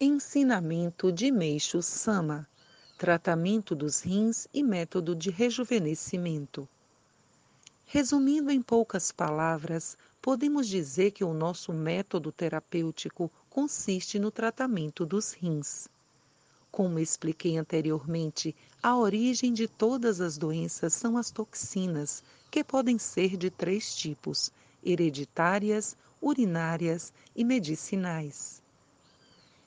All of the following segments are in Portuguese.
Ensinamento de Meixo Sama Tratamento dos rins e método de rejuvenescimento. Resumindo em poucas palavras, podemos dizer que o nosso método terapêutico consiste no tratamento dos rins. Como expliquei anteriormente, a origem de todas as doenças são as toxinas, que podem ser de três tipos: hereditárias, urinárias e medicinais.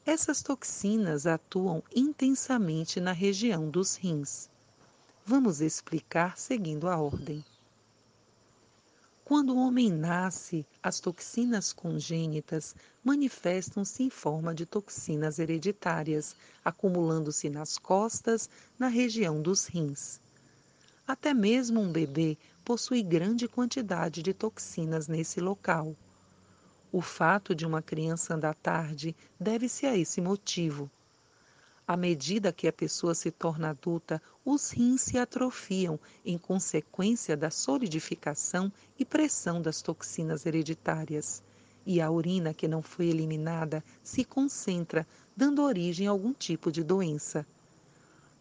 Essas toxinas atuam intensamente na região dos rins. Vamos explicar seguindo a ordem. Quando o homem nasce, as toxinas congênitas manifestam-se em forma de toxinas hereditárias, acumulando-se nas costas, na região dos rins. Até mesmo um bebê possui grande quantidade de toxinas nesse local. O fato de uma criança andar tarde deve-se a esse motivo. À medida que a pessoa se torna adulta, os rins se atrofiam em consequência da solidificação e pressão das toxinas hereditárias. E a urina que não foi eliminada se concentra, dando origem a algum tipo de doença.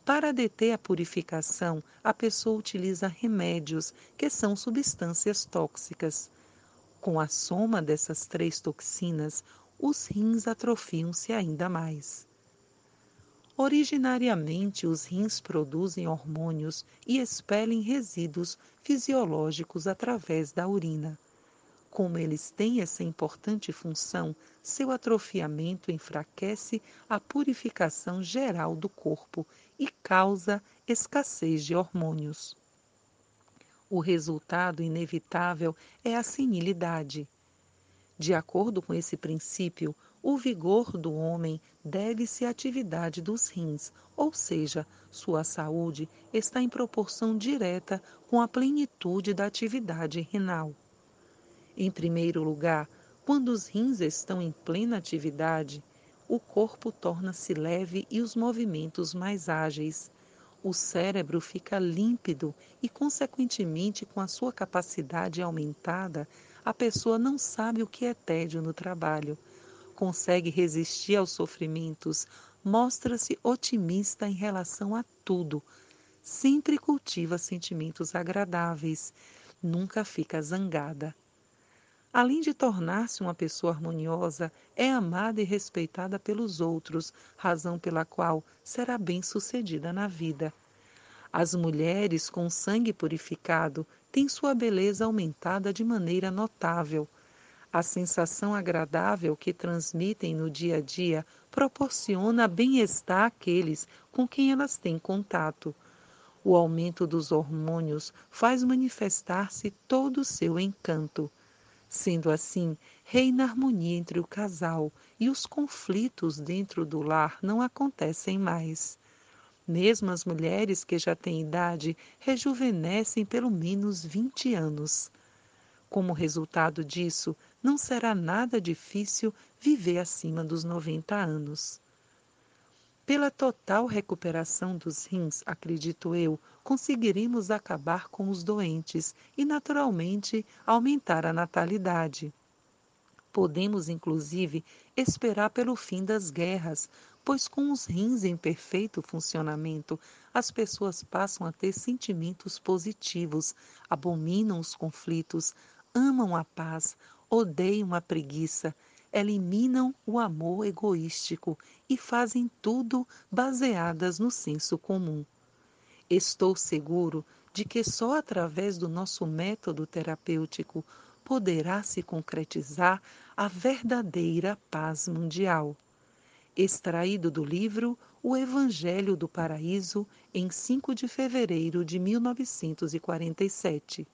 Para deter a purificação, a pessoa utiliza remédios, que são substâncias tóxicas. Com a soma dessas três toxinas, os rins atrofiam-se ainda mais. Originariamente, os rins produzem hormônios e expelem resíduos fisiológicos através da urina. Como eles têm essa importante função, seu atrofiamento enfraquece a purificação geral do corpo e causa escassez de hormônios. O resultado inevitável é a senilidade. De acordo com esse princípio, o vigor do homem deve-se à atividade dos rins, ou seja, sua saúde está em proporção direta com a plenitude da atividade renal. Em primeiro lugar, quando os rins estão em plena atividade, o corpo torna-se leve e os movimentos mais ágeis o cérebro fica límpido e, consequentemente, com a sua capacidade aumentada, a pessoa não sabe o que é tédio no trabalho, consegue resistir aos sofrimentos, mostra-se otimista em relação a tudo, sempre cultiva sentimentos agradáveis, nunca fica zangada. Além de tornar-se uma pessoa harmoniosa, é amada e respeitada pelos outros, razão pela qual será bem-sucedida na vida. As mulheres com sangue purificado têm sua beleza aumentada de maneira notável. A sensação agradável que transmitem no dia a dia proporciona bem-estar àqueles com quem elas têm contato. O aumento dos hormônios faz manifestar-se todo o seu encanto. Sendo assim, reina harmonia entre o casal e os conflitos dentro do lar não acontecem mais. Mesmo as mulheres que já têm idade rejuvenescem pelo menos 20 anos. Como resultado disso, não será nada difícil viver acima dos 90 anos. Pela total recuperação dos rins, acredito eu, conseguiremos acabar com os doentes e, naturalmente, aumentar a natalidade. Podemos, inclusive, esperar pelo fim das guerras, pois com os rins em perfeito funcionamento, as pessoas passam a ter sentimentos positivos, abominam os conflitos, amam a paz, odeiam a preguiça, eliminam o amor egoístico e fazem tudo baseadas no senso comum. Estou seguro de que só através do nosso método terapêutico poderá se concretizar a verdadeira paz mundial. Extraído do livro O Evangelho do Paraíso, em 5 de fevereiro de 1947.